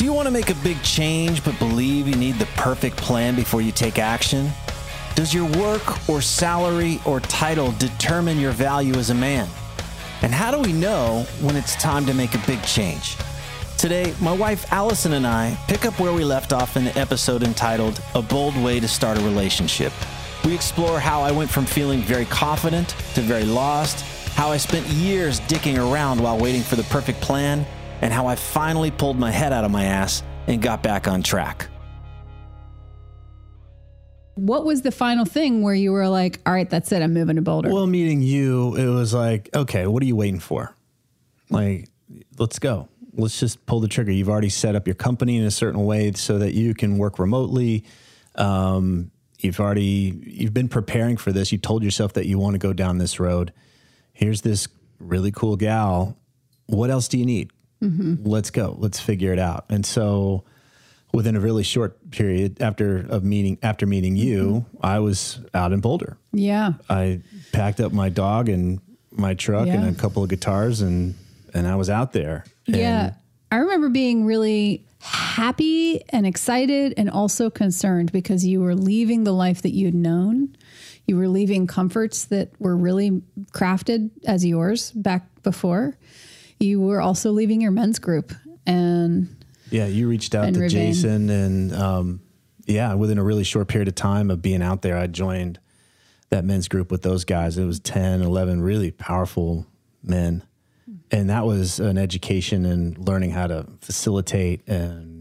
Do you want to make a big change but believe you need the perfect plan before you take action? Does your work or salary or title determine your value as a man? And how do we know when it's time to make a big change? Today, my wife Alyson and I pick up where we left off in the episode entitled A Bold Way to Start a Relationship. We explore how I went from feeling very confident to very lost, how I spent years dicking around while waiting for the perfect plan, and how I finally pulled my head out of my ass and got back on track. What was the final thing where you were like, all right, that's it, I'm moving to Boulder? Well, meeting you, it was like, okay, what are you waiting for? Like, let's go. Let's just pull the trigger. You've already set up your company in a certain way so that you can work remotely. Um, you've already you've been preparing for this. You told yourself that you want to go down this road. Here's this really cool gal. What else do you need? Mm-hmm. Let's go. Let's figure it out. And so within a really short period after of meeting after meeting you, mm-hmm. I was out in Boulder. yeah. I packed up my dog and my truck and a couple of guitars and and I was out there. Yeah. And I remember being really happy and excited and also concerned because you were leaving the life that you'd known. You were leaving comforts that were really crafted as yours back before. You were also leaving your men's group. And yeah, you reached out to Ravane. Jason and um yeah, within a really short period of time of being out there, I joined that men's group with those guys. It was 10, 11 really powerful men. And that was an education and learning how to facilitate and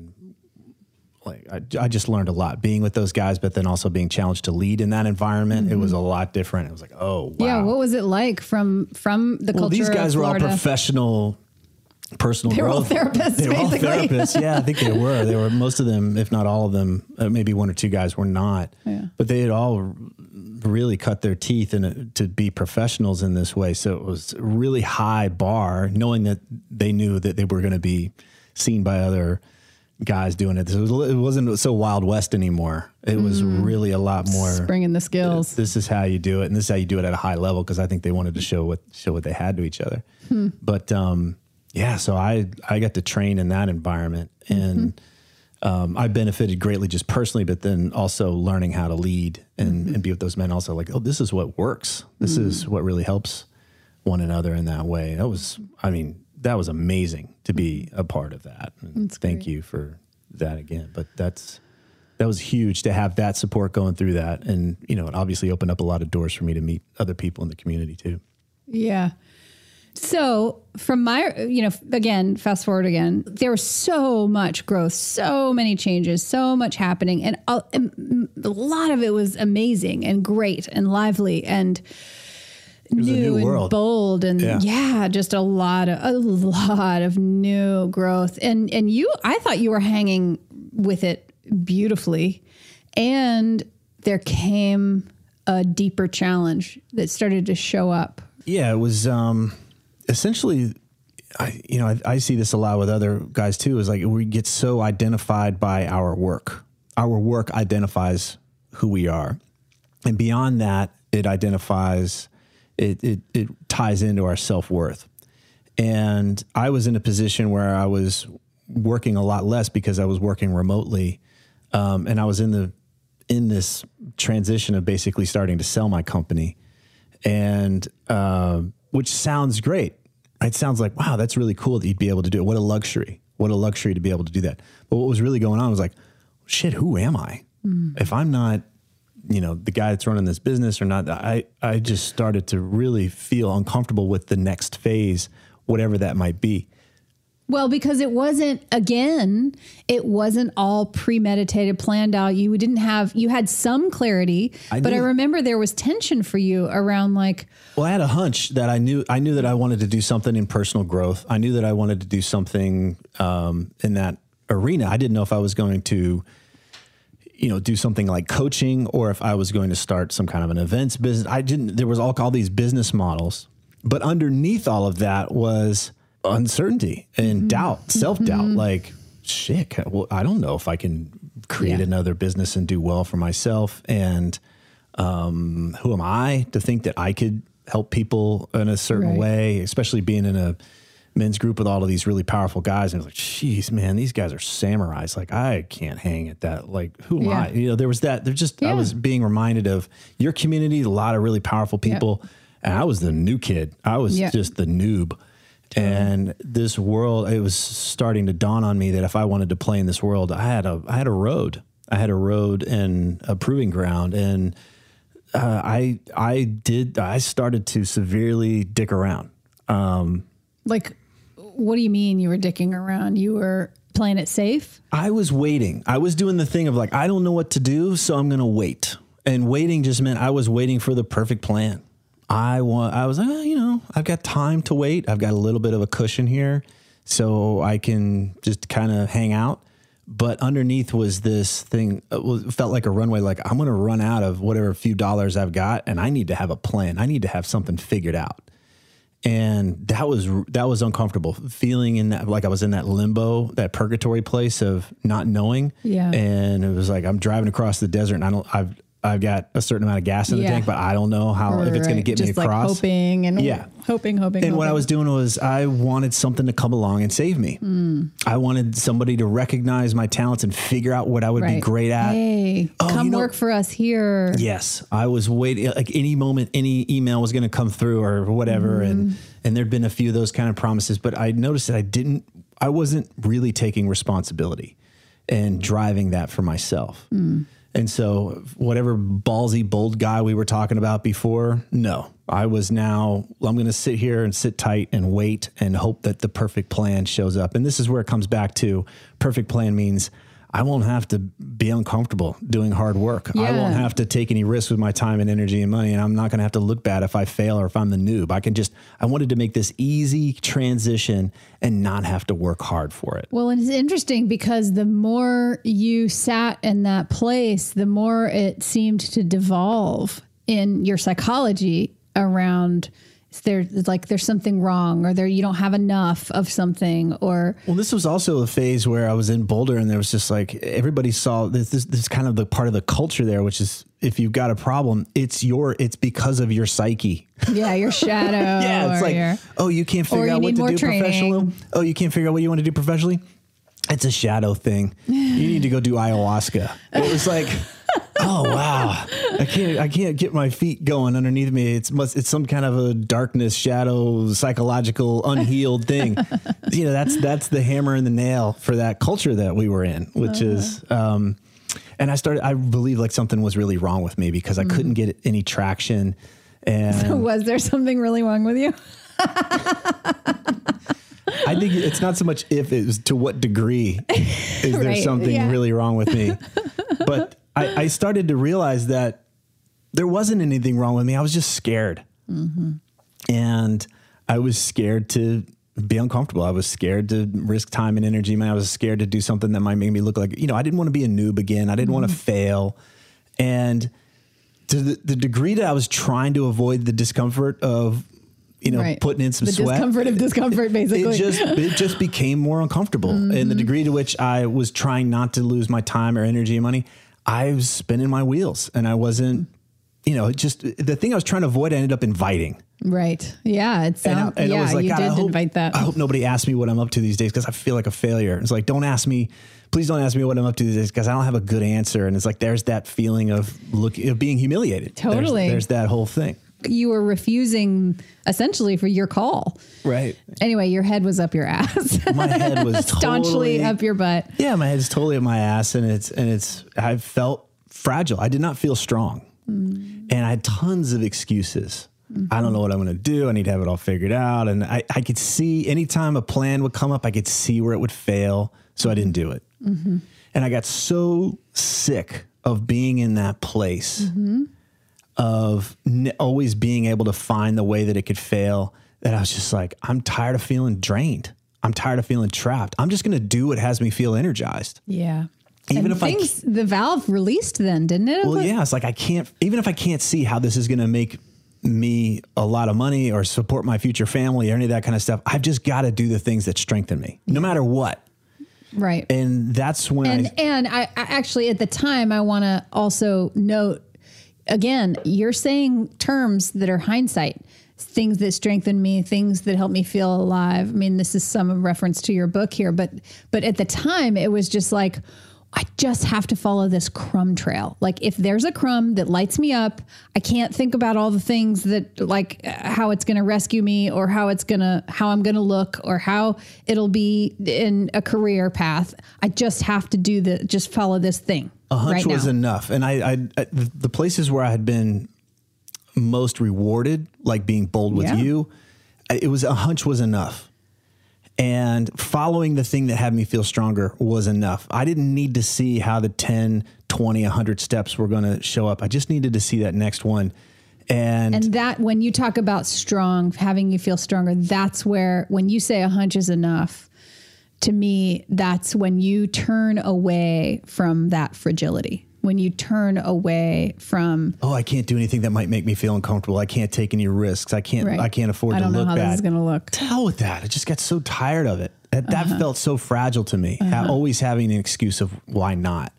like I, I just learned a lot being with those guys, but then also being challenged to lead in that environment. It was a lot different. It was like, oh wow. Mm-hmm. yeah, what was it like from from the well, culture these guys were all professional personal They were all therapists, They were all therapists. Yeah, I think they were. They were most of them, if not all of them. Uh, maybe one or two guys were not. Yeah. But they had all really cut their teeth in a, to be professionals in this way. So it was a really high bar, knowing that they knew that they were going to be seen by other guys doing it. It, was, wasn't so Wild West anymore. It was Mm. really a lot more bringing the skills. this is how you do it and this is how you do it at a high level because i think they wanted to show what show what they had to each other but um yeah so i i got to train in that environment and um, I benefited greatly just personally, but then also learning how to lead and, and be with those men. Also, like, oh, this is what works. This is what really helps one another in that way. That was, I mean, that was amazing to be a part of that. And thank you for that again. But that's that was huge to have that support going through that, and you know, it obviously opened up a lot of doors for me to meet other people in the community too. Yeah. So, from my, you know, again, fast forward again, there was so much growth, so many changes, so much happening. And a, a lot of it was amazing and great and lively and new, new and bold. And Yeah. yeah. just a lot of, a lot of new growth. And, and you, I thought you were hanging with it beautifully. And there came a deeper challenge that started to show up. Yeah, it was um, essentially I, you know, I, I see this a lot with other guys too. Is like we get so identified by our work. Our work identifies who we are, and beyond that, it identifies, it it, it ties into our self worth. And I was in a position where I was working a lot less because I was working remotely, um, and I was in the in this transition of basically starting to sell my company, and uh, which sounds great. It sounds like wow, that's really cool that you'd be able to do it. What a luxury! What a luxury to be able to do that. But what was really going on was like, shit, who am I? If I'm not, you know, the guy that's running this business or not, I I just started to really feel uncomfortable with the next phase, whatever that might be. Well, because it wasn't again, it wasn't all premeditated, planned out. You didn't have you had some clarity, I but I remember there was tension for you around like Well, I had a hunch that I knew I knew that I wanted to do something in personal growth. I knew that I wanted to do something um, in that arena. I didn't know if I was going to, you know, do something like coaching or if I was going to start some kind of an events business. I didn't. There was all all these business models, but underneath all of that was uncertainty and doubt, self doubt. Like, shit, well, I don't know if I can create Yeah. another business and do well for myself and um, who am I to think that I could help people in a certain Right. way, especially being in a men's group with all of these really powerful guys. And I was like, geez, man, these guys are samurais. Like, I can't hang at that. Like, who am Yeah. I? You know, there was that. There's just, I was being reminded of your community, a lot of really powerful people. And I was the new kid. I was Yeah. just the noob. And this world, it was starting to dawn on me that if I wanted to play in this world, I had a, I had a road. I had a road and a proving ground. And uh, I I did I started to severely dick around. like what do you mean you were dicking around? You were playing it safe? I was waiting. I was doing the thing of like I don't know what to do, so I'm going to wait. And waiting just meant I was waiting for the perfect plan. I want I was like, oh, you know, I've got time to wait. I've got a little bit of a cushion here so I can just kind of hang out. But underneath was this thing uh, it was- felt like a runway like I'm going to run out of whatever few dollars I've got and I need to have a plan. I need to have something figured out. And that was that was uncomfortable feeling in that like i was in that limbo that purgatory place of not knowing Yeah. and it was like i'm driving across the desert and i don't i've i've got a certain amount of gas in the Yeah. tank but i don't know how if it's going to get Just me across like hoping and Yeah. hoping, hoping. and what I was doing was I wanted something to come along and save me. Hmm. I wanted somebody to recognize my talents and figure out what I would be great at. Hey, Oh, come you know- work for us here. Yes, I was waiting. Like any moment, any email was going to come through or whatever, and and there'd been a few of those kind of promises. But I noticed that I didn't. I wasn't really taking responsibility and driving that for myself. And so, whatever ballsy, bold guy we were talking about before, no, I was now. I'm going to sit here and sit tight and wait and hope that the perfect plan shows up. And this is where it comes back to perfect plan means. I won't have to be uncomfortable doing hard work. I won't have to take any risks with my time and energy and money. And I'm not going to have to look bad if I fail or if I'm the noob. I can just, I wanted to make this easy transition and not have to work hard for it. Well, and it's interesting because the more you sat in that place, the more it seemed to devolve in your psychology around there like there's something wrong or there you don't have enough of something or Well, this was also a phase where I was in Boulder and there was just like everybody saw this, this, this kind of the part of the culture there, which is if you've got a problem, it's your, it's because of your psyche. yeah, your shadow. Yeah, it's like, your- oh, you can't figure you out what to do training. professionally. Oh, you can't figure out what you want to do professionally. It's a shadow thing. You need to go do ayahuasca. It was like, oh wow, I can't, I can't get my feet going underneath me. It's must, it's some kind of a darkness, shadow, psychological, unhealed thing. you know, that's that's the hammer and the nail for that culture that we were in, which is. Um, and I started. I believe like something was really wrong with me because I couldn't get any traction. And was there something really wrong with you? I think it's not so much if it was to what degree is there Right, something yeah. really wrong with me. but I, I started to realize that there wasn't anything wrong with me. I was just scared. Mm-hmm. And I was scared to be uncomfortable. I was scared to risk time and energy. Man, I was scared to do something that might make me look like, you know, I didn't want to be a noob again. I didn't want to Mm-hmm. fail. And to the, the degree that I was trying to avoid the discomfort of you know, Right. putting in some the sweat. discomfort of discomfort, basically. It just it just became more uncomfortable, and Mm-hmm. the degree to which I was trying not to lose my time or energy and money, I was spinning my wheels, and I wasn't, you know, just the thing I was trying to avoid. I ended up inviting, right. Yeah. It and. I, and yeah, like, you did hope, invite that. I hope nobody asks me what I'm up to these days because I feel like a failure. It's like, don't ask me. Please don't ask me what I'm up to these days because I don't have a good answer. And it's like there's that feeling of looking of being humiliated. There's- Totally. there's that whole thing. You were refusing essentially for your call. Right. Anyway, your head was up your ass. My head was staunchly totally up your butt. Yeah, my head's totally at my ass, and it's and it's. I felt fragile. I did not feel strong, mm. and I had tons of excuses. I don't know what I'm going to do. I need to have it all figured out, and I I could see anytime a plan would come up, I could see where it would fail, so I didn't do it. Mm-hmm. And I got so sick of being in that place mm-hmm. Of n- always being able to find the way that it could fail that I was just like, I'm tired of feeling drained. I'm tired of feeling trapped. I'm just going to do what has me feel energized. Yeah. Even And if I things, the valve released then, didn't it? Well, yeah, it's like I can't, even if I can't see how this is going to make me a lot of money or support my future family or any of that kind of stuff, I've just got to do the things that strengthen me, no matter what. Right. And that's when and I, and I, I actually at the time I want to also note again you're saying terms that are hindsight things that strengthen me things that help me feel alive i mean this is some reference to your book here but but at the time it was just like I just have to follow this crumb trail. Like if there's a crumb that lights me up, I can't think about all the things that like how it's going to rescue me or how it's going to how I'm going to look or how it'll be in a career path. I just have to do the just follow this thing. A hunch right was now. enough. And I, I, I, the places where I had been most rewarded, like being bold with Yeah. you, it was a hunch was enough. And following the thing that had me feel stronger was enough. I didn't need to see how the 10, 20, 100 steps were going to show up. I just needed to see that next one. And, And that when you talk about strong, having you feel stronger, that's where when you say a hunch is enough, to me, that's when you turn away from that fragility. When you turn away from oh, I can't do anything that might make me feel uncomfortable. I can't take any risks. I can't. Right. I can't afford I to don't know look how bad. this is gonna look. To hell with that. I just got so tired of it. That, that Uh-huh. felt so fragile to me. Ha- always having an excuse of why not.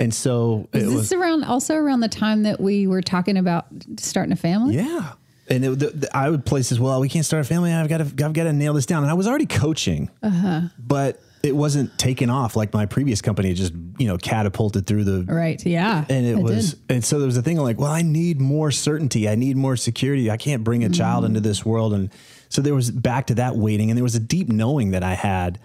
And so it is was. this around also around the time that we were talking about starting a family? Yeah. And it, the, the, I would place as well, we can't start a family. I've got to, I've got to nail this down. And I was already coaching, Uh-huh. but it wasn't taken off like my previous company It just, you know, catapulted through the, Right. Yeah. and it, did. was, and so there was a thing like, well, I need more certainty. I need more security. I can't bring a child into this world. And so there was back to that waiting. And there was a deep knowing that I had,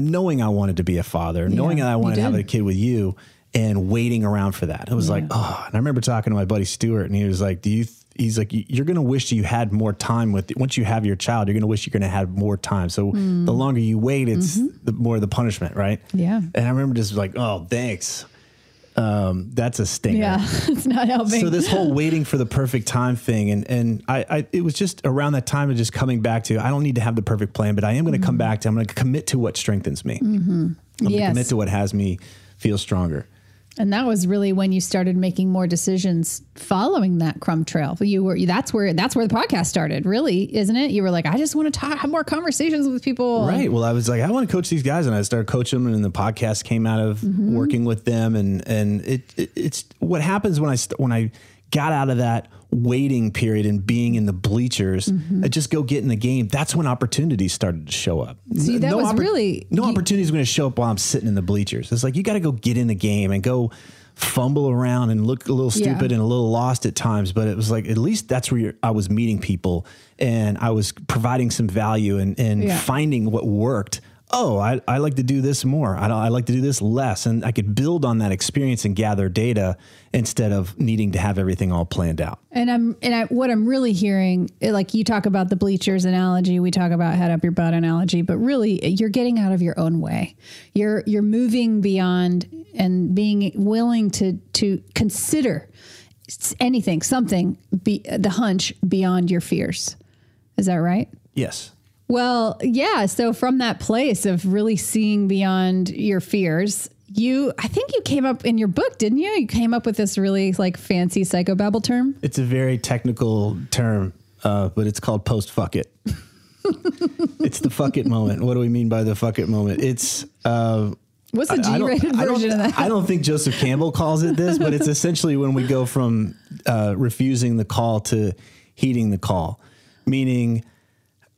knowing I wanted to be a father, knowing that I wanted to have a kid with you and waiting around for that. It was like, oh, and I remember talking to my buddy Stuart and he was like, do you, th- he's like, you're going to wish you had more time with, once you have your child, you're going to wish you're going to have more time. So the longer you wait, it's the more the punishment. Right. Mm. Mm-hmm. Yeah. And I remember just like, oh, thanks. Um, that's a stinger. yeah. it's not helping. So this whole waiting for the perfect time thing, and and I, I it was just around that time of just coming back to I don't need to have the perfect plan, but I am going to come back to I'm going to commit to what strengthens me. I'm going to Mm-hmm. Yes. commit to what has me feel stronger. And that was really when you started making more decisions following that crumb trail. You were that's where that's where the podcast started, really, isn't it? You were like, I just want to talk, have more conversations with people. Right. Well, I was like, I want to coach these guys, and I started coaching them, and the podcast came out of mm-hmm. working with them, and and it, it it's what happens when I when I got out of that waiting period and being in the bleachers, I just go get in the game. That's when opportunities started to show up. See, that was really- no you- opportunity is going to show up while I'm sitting in the bleachers. It's like you got to go get in the game and go fumble around and look a little Yeah. stupid and a little lost at times. But it was like at least that's where you're, I was meeting people and I was providing some value and and Yeah. finding what worked. Oh, I, I like to do this more. I, don't, I like to do this less. And I could build on that experience and gather data instead of needing to have everything all planned out. And I'm and I, what I'm really hearing, eh, like you talk about the bleachers analogy, we talk about head up your butt analogy, but really you're getting out of your own way. You're you're moving beyond and being willing to to consider anything, something, be, the hunch beyond your fears. Is that right? Yes. Well, yeah. So from that place of really seeing beyond your fears, you, I think you came up in your book, didn't you? You came up with this really like fancy psychobabble term. It's a very technical term. uh, but it's called post fuck it. it's the fuck it moment. What do we mean by the fuck it moment? It's uh, What's the I- I don't- G-rated I don't- version of that? I don't think Joseph Campbell calls it this, but it's essentially when we go from uh, refusing the call to heeding the call, meaning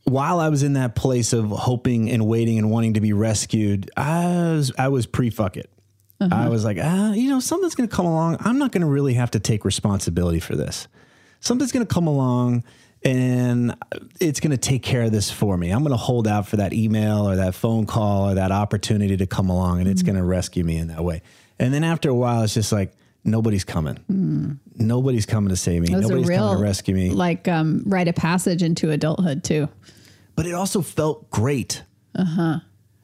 while I was in that place of hoping and waiting and wanting to be rescued, I was I was pre fuck it. Uh-huh. I was like, ah, you know, something's going to come along. I'm not going to really have to take responsibility for this. Something's going to come along and it's going to take care of this for me. I'm going to hold out for that email or that phone call or that opportunity to come along and Mm-hmm. it's going to rescue me in that way. And then after a while, it's just like, nobody's coming. Nobody's coming to save me. Was Nobody's real, coming to rescue me. like um, rite of passage into adulthood too. but it also felt great. Uh Uh-huh.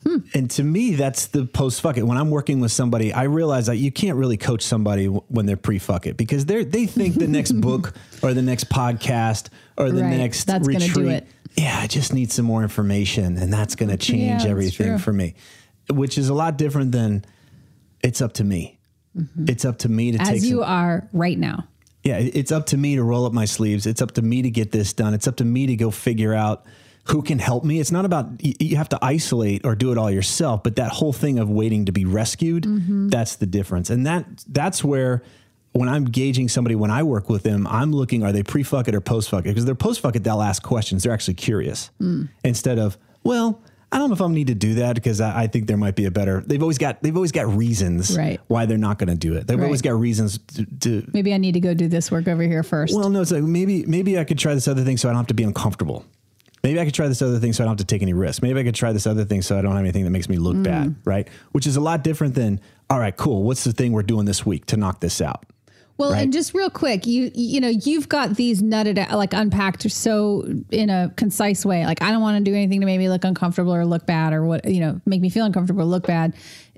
Hmm. And to me, that's the post fuck it. When I'm working with somebody, I realize that you can't really coach somebody w- when they're pre fuck it because they they think the next book or the next podcast or the Right. next That's retreat. do it. Yeah, I just need some more information, and that's going to change that's everything for me, which is a lot different than it's up to me. It's up to me to take Mm-hmm. As some- you are right now. yeah, it's up to me to roll up my sleeves. It's up to me to get this done. It's up to me to go figure out who can help me. It's not about you have to isolate or do it all yourself, but that whole thing of waiting to be rescued, that's the difference. And that that's where when I'm gauging somebody when I work with them, I'm looking are they pre-fuck it or post-fuck it? Because they're post-fuck it, they'll ask questions. They're actually curious. Instead of, well, I don't know if I'm need to do that because I, I think there might be a better. They've always got they've always got reasons Right. why they're not going to do it. They've always got reasons to, to Maybe I need to go do this work over here first. well, no, it's like maybe maybe I could try this other thing so I don't have to be uncomfortable. Maybe I could try this other thing so I don't have to take any risks. Maybe I could try this other thing so I don't have anything that makes me look mm. bad, right? Which is a lot different than all right, cool. What's the thing we're doing this week to knock this out? Well, Right. and just real quick, you you know you've got these nutted out, like unpacked so in a concise way. Like I don't want to do anything to make me look uncomfortable or look bad or what you know make me feel uncomfortable or look bad.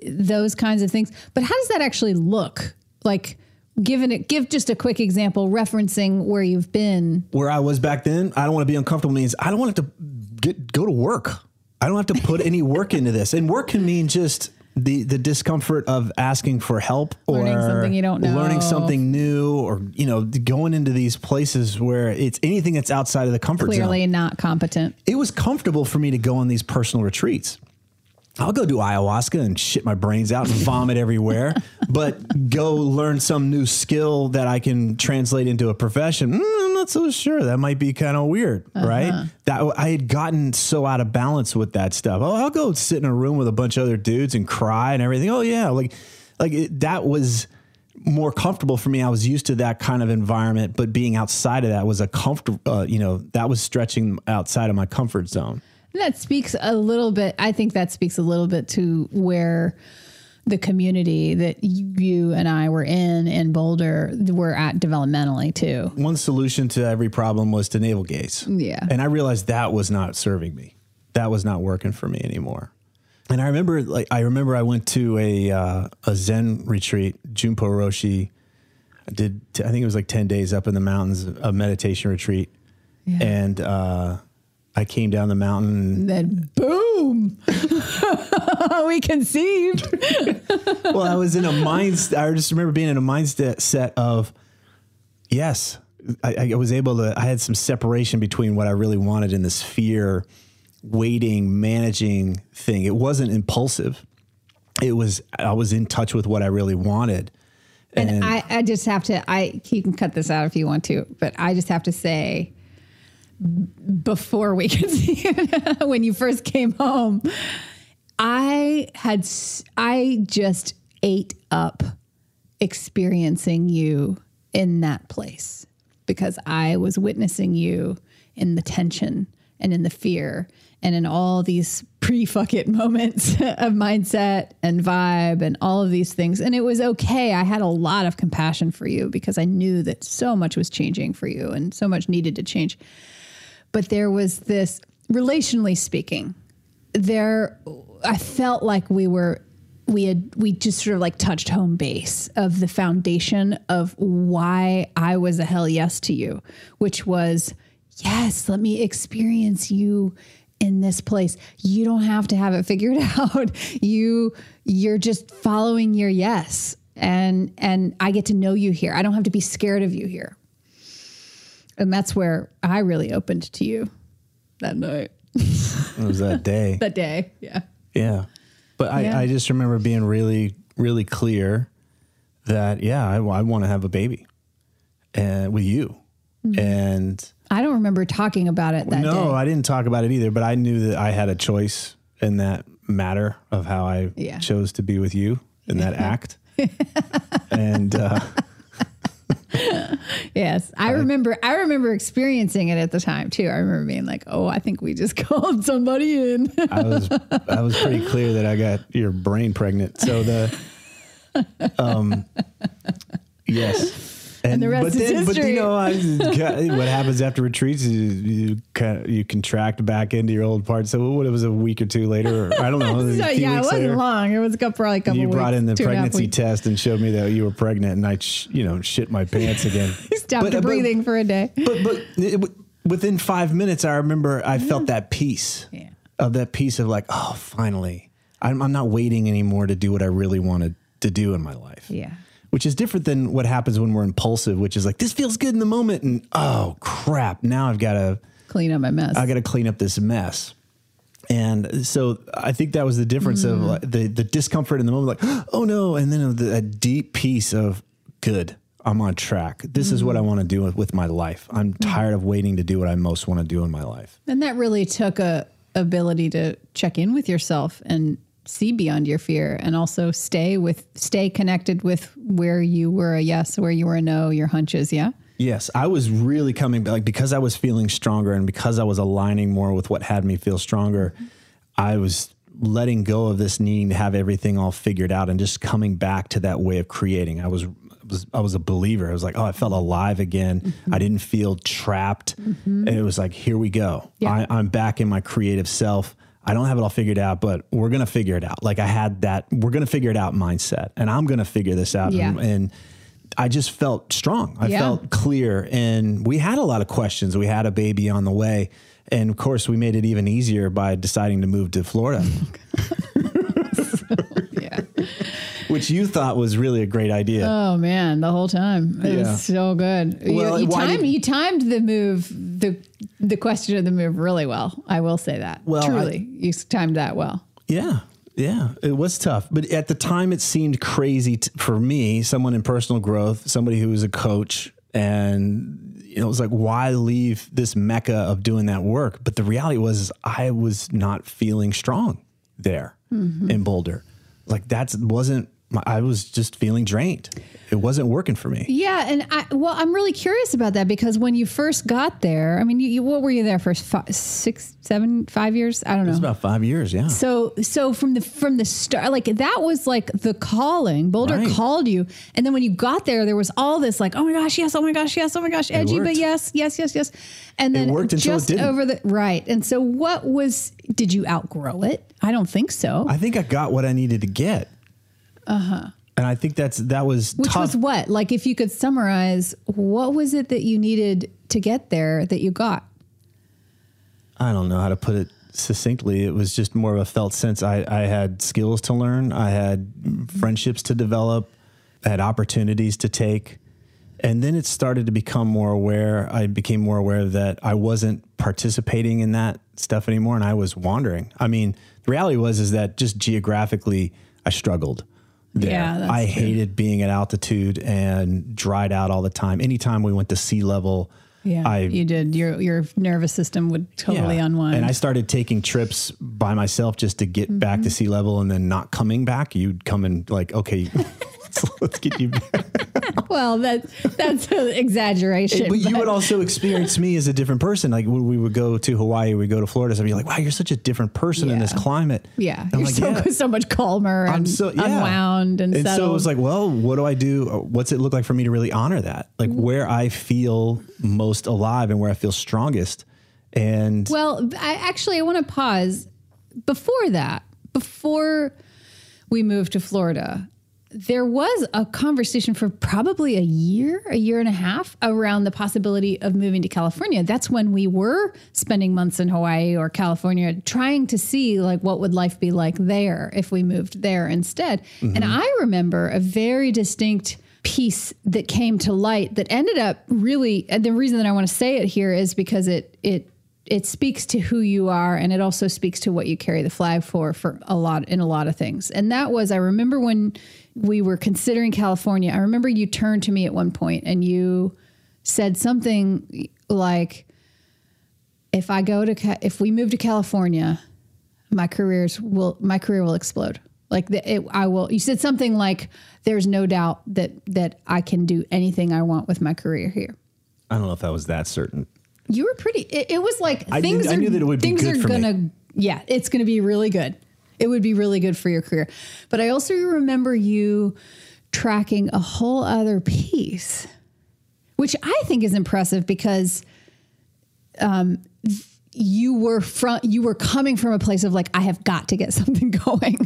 Those kinds of things. But how does that actually look? Like given it, give just a quick example referencing where you've been. Where I was back then, I don't want to be uncomfortable means I don't want to get go to work. I don't have to put any work into this. And work can mean just the the discomfort of asking for help or Learning something you don't know. learning something new or you know going into these places where it's anything that's outside of the comfort zone. Clearly not competent. it was comfortable for me to go on these personal retreats. I'll go do ayahuasca and shit my brains out and vomit everywhere, but go learn some new skill that I can translate into a profession. mm, I'm not so sure. That might be kind of weird, right? That I had gotten so out of balance with that stuff. Oh, I'll go sit in a room with a bunch of other dudes and cry and everything. Oh yeah, like like it, that was more comfortable for me. I was used to that kind of environment, but being outside of that was a comfortable. Uh, you know, that was stretching outside of my comfort zone. That speaks a little bit. I think that speaks a little bit to where the community that you and I were in in Boulder were at developmentally too. One solution to every problem was to navel gaze. Yeah. and I realized that was not serving me. That was not working for me anymore. And I remember, like, I remember I went to a uh, a Zen retreat, Junpo Roshi. I did, I think it was like ten days up in the mountains, a meditation retreat, Yeah. and uh, I came down the mountain. And then boom, we conceived. well, I was in a mindset. I just remember being in a mindset set of, yes, I, I was able to. I had some separation between what I really wanted and this fear, waiting, managing thing. It wasn't impulsive. It was. I was in touch with what I really wanted. And I, I just have to. I you can cut this out if you want to, but I just have to say, before we conceived, when you first came home, I had I just ate up experiencing you in that place because I was witnessing you in the tension and in the fear and in all these pre fuck it moments of mindset and vibe and all of these things. And it was okay. I had a lot of compassion for you because I knew that so much was changing for you and so much needed to change. But there was this, relationally speaking, there I felt like we were we had we just sort of like touched home base of the foundation of why I was a hell yes to you, which was yes, let me experience you in this place. You don't have to have it figured out. You you're just following your yes. And and I get to know you here. I don't have to be scared of you here And that's where I really opened to you that night, It was that day. that day. Yeah. Yeah. But I, Yeah. I just remember being really, really clear that, yeah, I, want to have a baby and with you. Mm-hmm. And I don't remember talking about it that no, day. I didn't talk about it either, but I knew that I had a choice in that matter of how I Yeah. chose to be with you in that act. and uh, Yes, I remember. I remember experiencing it at the time too. I remember being like, "Oh, I think we just called somebody in." I was I was pretty clear that I got your brain pregnant. So the um yes. And, the rest but is then, but you know, I, what happens after retreats is you kind of, you contract back into your old part. So what it was a week or two later, or I don't know. so yeah, it wasn't later, long. It was probably a couple. You brought weeks, in the two and a half pregnancy weeks. test and showed me that you were pregnant, and I, sh- you know, shit my pants again. Stopped But- but- breathing for a day. but but it, within five minutes, I remember I felt that peace Yeah. of that piece of like, oh, finally, I'm, I'm not waiting anymore to do what I really wanted to do in my life. Yeah. Which is different than what happens when we're impulsive, which is like, this feels good in the moment. And oh, crap. Now I've got to, Clean up my mess. I got to clean up this mess. And so I think that was the difference of mm. like the, the discomfort in the moment, like, oh no. And then the, a deep piece of good. I'm on track. This is what I mm. want to do with, with my life. I'm mm. tired of waiting to do what I most want to do in my life. and that really took a ability to check in with yourself and see beyond your fear, and also stay with stay connected with where you were a yes, where you were a no, your hunches. Yeah. Yes, I was really coming back like because I was feeling stronger and because I was aligning more with what had me feel stronger. I was letting go of this needing to have everything all figured out and just coming back to that way of creating. I was was I was a believer. I was like, oh, I felt alive again. Mm-hmm. I didn't feel trapped. And it was like, here we go. Yeah. I, I'm back in my creative self. I don't have it all figured out, but we're gonna figure it out. Like I had that, we're gonna figure it out mindset, and I'm gonna figure this out. Yeah. And, and I just felt strong. I Yeah. felt clear, and we had a lot of questions. We had a baby on the way, and of course, we made it even easier by deciding to move to Florida, Yeah. Which you thought was really a great idea. Oh man, the whole time it Yeah. was so good. Well, you, you timed did- you timed the move the the question of the move really well. I will say that. Well, I- truly, you timed that well. Yeah. Yeah, it was tough, but at the time it seemed crazy t- for me, someone in personal growth, somebody who was a coach, and you know, it was like, why leave this mecca of doing that work? But the reality was, I was not feeling strong there mm-hmm. in Boulder. Like that wasn't. My, I was just feeling drained. It wasn't working for me. Yeah, and I well, I'm really curious about that because when you first got there, I mean, you, you, what were you there for? Five, six, seven, five years? I don't know. It's about five years. Yeah. So so from the from the start, like that was like the calling. Boulder Right. called you, and then when you got there, there was all this like, oh my gosh, yes, oh my gosh, yes, oh my gosh, edgy, but yes, yes, yes, yes, and then worked until it just didn't. over the right. And so, what was? Did you outgrow it? I don't think so. I think I got what I needed to get. Uh huh. And I think that's that was Which tough. was what? Like, if you could summarize, what was it that you needed to get there that you got? I don't know how to put it succinctly. It was just more of a felt sense. I, I had skills to learn, I had friendships to develop, I had opportunities to take. And then it started to become more aware. I became more aware that I wasn't participating in that stuff anymore and I was wandering. I mean, the reality was is that just geographically I struggled. There. Yeah, I true. hated being at altitude and dried out all the time. Anytime we went to sea level, Yeah, I you did. Your your nervous system would totally yeah. unwind. And I started taking trips by myself just to get back Mm-hmm. to sea level and then not coming back. You'd come and like, okay, let's, let's get you back. Well, that that's an exaggeration. But you would also experience me as a different person. Like when we would go to Hawaii, we go to Florida, so I'd be like, wow, you're such a different person in this climate. Yeah, And you're like, so "Yeah." so much calmer and I'm so yeah. unwound and, and settled. so it was like, well, what do I do? Uh, what's it look like for me to really honor that? Like mm-hmm. where I feel most alive and where I feel strongest. And well, I actually I want to pause before that. Before we moved to Florida, there was a conversation for probably a year, a year and a half around the possibility of moving to California. That's when we were spending months in Hawaii or California trying to see like what would life be like there if we moved there instead. Mm-hmm. And I remember a very distinct piece that came to light that ended up really and the reason that I want to say it here is because it it it speaks to who you are and it also speaks to what you carry the flag for for a lot in a lot of things. And that was I remember when we were considering California. I remember you turned to me at one point and you said something like if I go to if we move to California, my careers will my career will explode. Like the, it, I will. You said something like, "There's no doubt that that I can do anything I want with my career here." I don't know if that was that certain. You were pretty. It, it was like I things. knew- I are, knew that it would be things good are gonna. Yeah, it's gonna be really good. It would be really good for your career. But I also remember you tracking a whole other piece, which I think is impressive because um, you were from you were coming from a place of like I have got to get something going.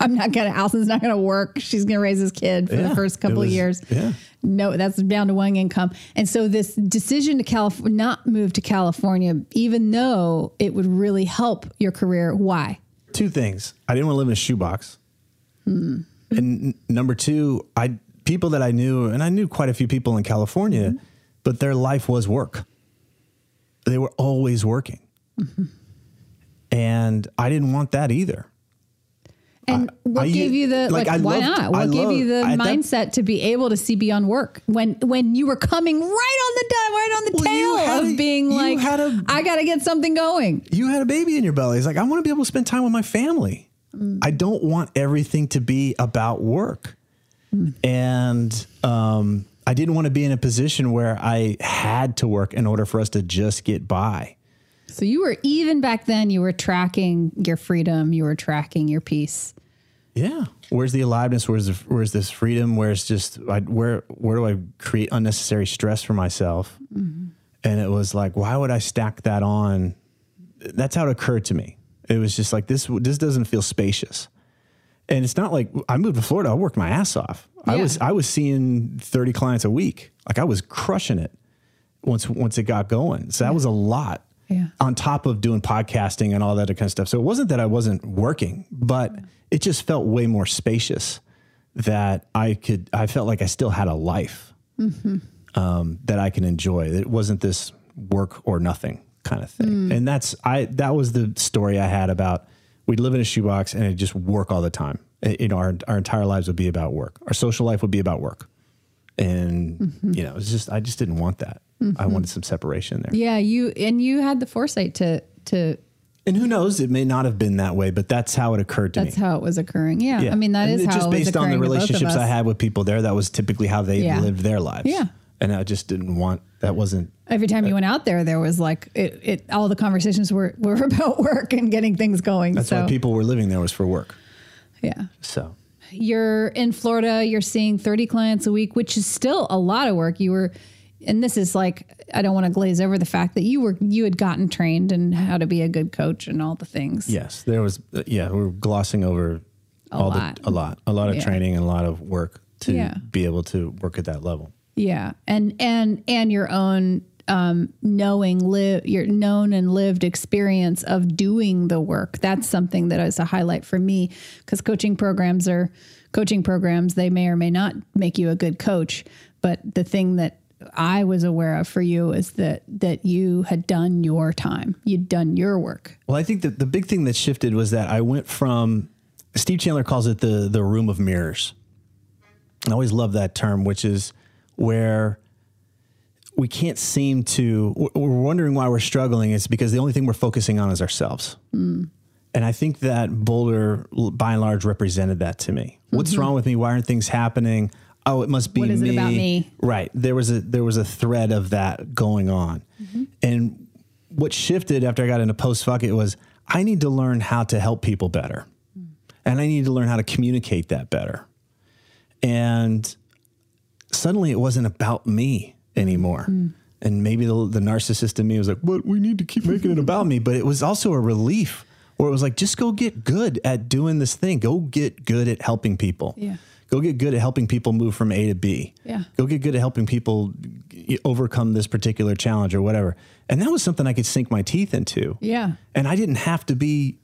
I'm not gonna Alyson's not gonna work. She's gonna raise his kid for Yeah, the first couple of years. yeah. No, that's down to one income. And so this decision to Calif- not move to California, even though it would really help your career, why? Two things. I didn't want to live in a shoebox. Hmm. And n- number two, I people that I knew, and I knew quite a few people in California, but their life was work. They were always working. And I didn't want that either. And what I- gave you the like, like? I why loved- not? What I gave you loved- the at that- mindset to be able to see beyond work when when you were coming right on the right on the Well, you tail of a- being like, a- I got to get something going. you had a baby in your belly. It's like, I want to be able to spend time with my family. I don't want everything to be about work. And um, I didn't want to be in a position where I had to work in order for us to just get by. So you were even back then. You were tracking your freedom. You were tracking your peace. Yeah. Where's the aliveness? Where's the, where's this freedom? Where's just I, where where do I create unnecessary stress for myself? Mm-hmm. And it was like, why would I stack that on? That's how it occurred to me. It was just like this. This doesn't feel spacious. And it's not like I moved to Florida. I worked my ass off. I was I was seeing thirty clients a week. Like I was crushing it once once it got going. So that was a lot. Yeah. On top of doing podcasting and all that kind of stuff. So it wasn't that I wasn't working, but it just felt way more spacious that I could I felt like I still had a life um, that I can enjoy. It wasn't this work or nothing kind of thing. And that's I that was the story I had about we'd live in a shoebox and it'd just work all the time. It- you know, our our entire lives would be about work. Our social life would be about work. And mm-hmm. you know, it's just I just didn't want that. I mm-hmm. wanted some separation there. Yeah, you and you had the foresight to to. And who knows, it may not have been that way, but that's how it occurred to That's me. That's how it was occurring. Yeah, Yeah. I mean that And is how just it was based on the occurring to both of relationships I had with people there. That was typically how they Yeah. lived their lives. Yeah. and I just didn't want that. wasn't Every time you went out there, there was like it. it all the conversations were were about work and getting things going. that's so why people were living there was for work. yeah, So you're in Florida. You're seeing 30 clients a week, which is still a lot of work. You were, and this is like I don't want to glaze over the fact that you were you had gotten trained and how to be a good coach and all the things. yes, there was uh, yeah we're glossing over all lot. the a lot a lot of Yeah. training and a lot of work to Yeah. be able to work at that level. Yeah, and and and your own um, knowing live your known and lived experience of doing the work. That's something that is a highlight for me because coaching programs are coaching programs. They may or may not make you a good coach, but the thing that I was aware of for you is that that you had done your time. You'd done your work. Well, I think that the big thing that shifted was that I went from Steve Chandler calls it the the room of mirrors. I always love that term, which is where we can't seem to we're wondering why we're struggling is because the only thing we're focusing on is ourselves. Hmm. And I think that Boulder, by and large, represented that to me. What's mm-hmm. wrong with me? Why aren't things happening? Oh, it must be What is it about me? Right. There was a there was a thread of that going on, mm-hmm. and what shifted after I got into post fuck it was I need to learn how to help people better, hmm. and I need to learn how to communicate that better. And suddenly, it wasn't about me anymore. Hmm. And maybe the, the narcissist in me was like, "But we need to keep making it about me." But it was also a relief, where it was like, "Just go get good at doing this thing. Go get good at helping people." Yeah. Go get good at helping people move from A to B. Yeah. Go get good at helping people overcome this particular challenge or whatever. And that was something I could sink my teeth into. Yeah. And I didn't have to be,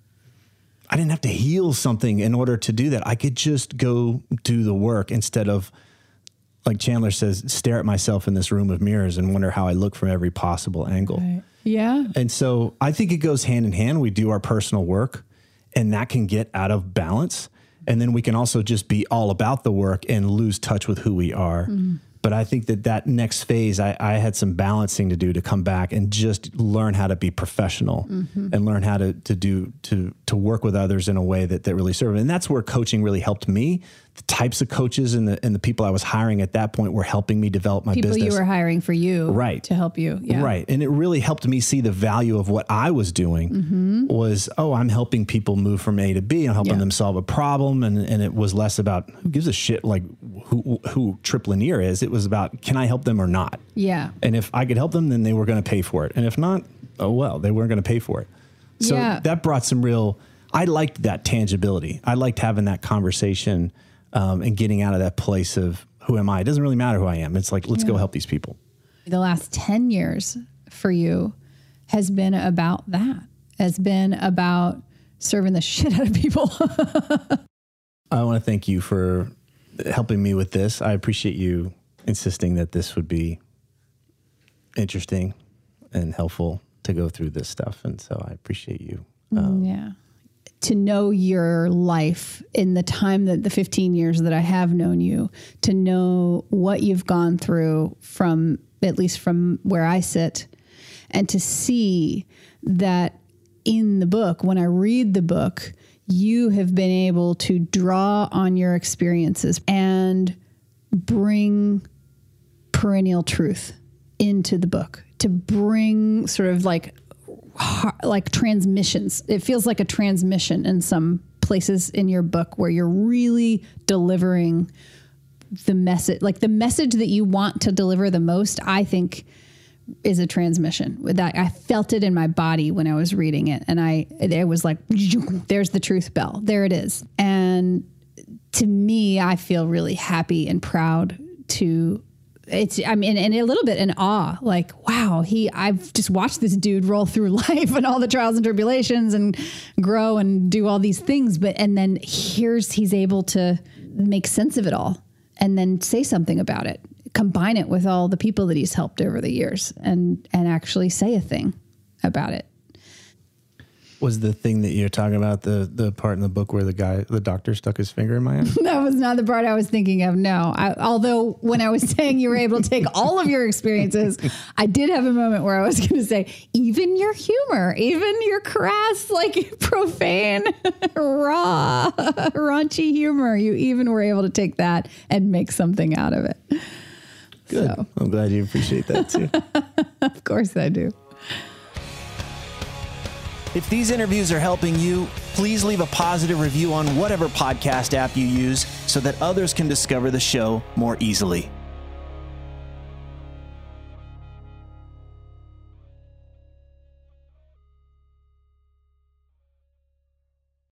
I didn't have to heal something in order to do that. I could just go do the work instead of like Chandler says, stare at myself in this room of mirrors and wonder how I look from every possible angle. Yeah. And so I think it goes hand in hand. We do our personal work, and that can get out of balance. And then we can also just be all about the work and lose touch with who we are. Mm-hmm. But I think that that next phase, I, I had some balancing to do to come back and just learn how to be professional mm-hmm. and learn how to to do to to work with others in a way that that really serve. And that's where coaching really helped me. The types of coaches and the and the people I was hiring at that point were helping me develop my People business. People you were hiring for you. Right. To help you. Yeah. Right. And it really helped me see the value of what I was doing mm-hmm. was, oh, I'm helping people move from A to B. I'm helping Yeah. them solve a problem. And, and it was less about who gives a shit like who, who Tripp Lanier is. It was about, can I help them or not? Yeah. And if I could help them, then they were going to pay for it. And if not, oh, well, they weren't going to pay for it. So Yeah. that brought some real, I liked that tangibility. I liked having that conversation um, and getting out of that place of who am I? It doesn't really matter who I am. It's like, let's go help these people. the last 10 years for you has been about that, has been about serving the shit out of people. I want to thank you for helping me with this. I appreciate you insisting that this would be interesting and helpful to go through this stuff. And so I appreciate you. yeah. To know your life in the time that the 15 years that I have known you, to know what you've gone through from, at least from where I sit, and to see that in the book, when I read the book, you have been able to draw on your experiences and bring perennial truth into the book. To bring sort of like like transmissions. It feels like a transmission in some places in your book where you're really delivering the message like the message that you want to deliver the most i think is a transmission. That i felt it in my body when i was reading it and i it was like there's the truth bell. There it is. And to me, I feel really happy and proud to it's I mean and a little bit in awe like wow he I've just watched this dude roll through life and all the trials and tribulations and grow and do all these things but and then here's he's able to make sense of it all and then say something about it combine it with all the people that he's helped over the years and and actually say a thing about it Was the thing that you're talking about the the part in the book where the guy, the doctor, stuck his finger in my eye? That was not the part I was thinking of. No, I, although when I was saying you were able to take all of your experiences, I did have a moment where I was going to say, even your humor, even your crass, like profane, raw, raunchy humor, you even were able to take that and make something out of it. Good. So, I'm glad you appreciate that too. of course, I do. If these interviews are helping you, please leave a positive review on whatever podcast app you use so that others can discover the show more easily.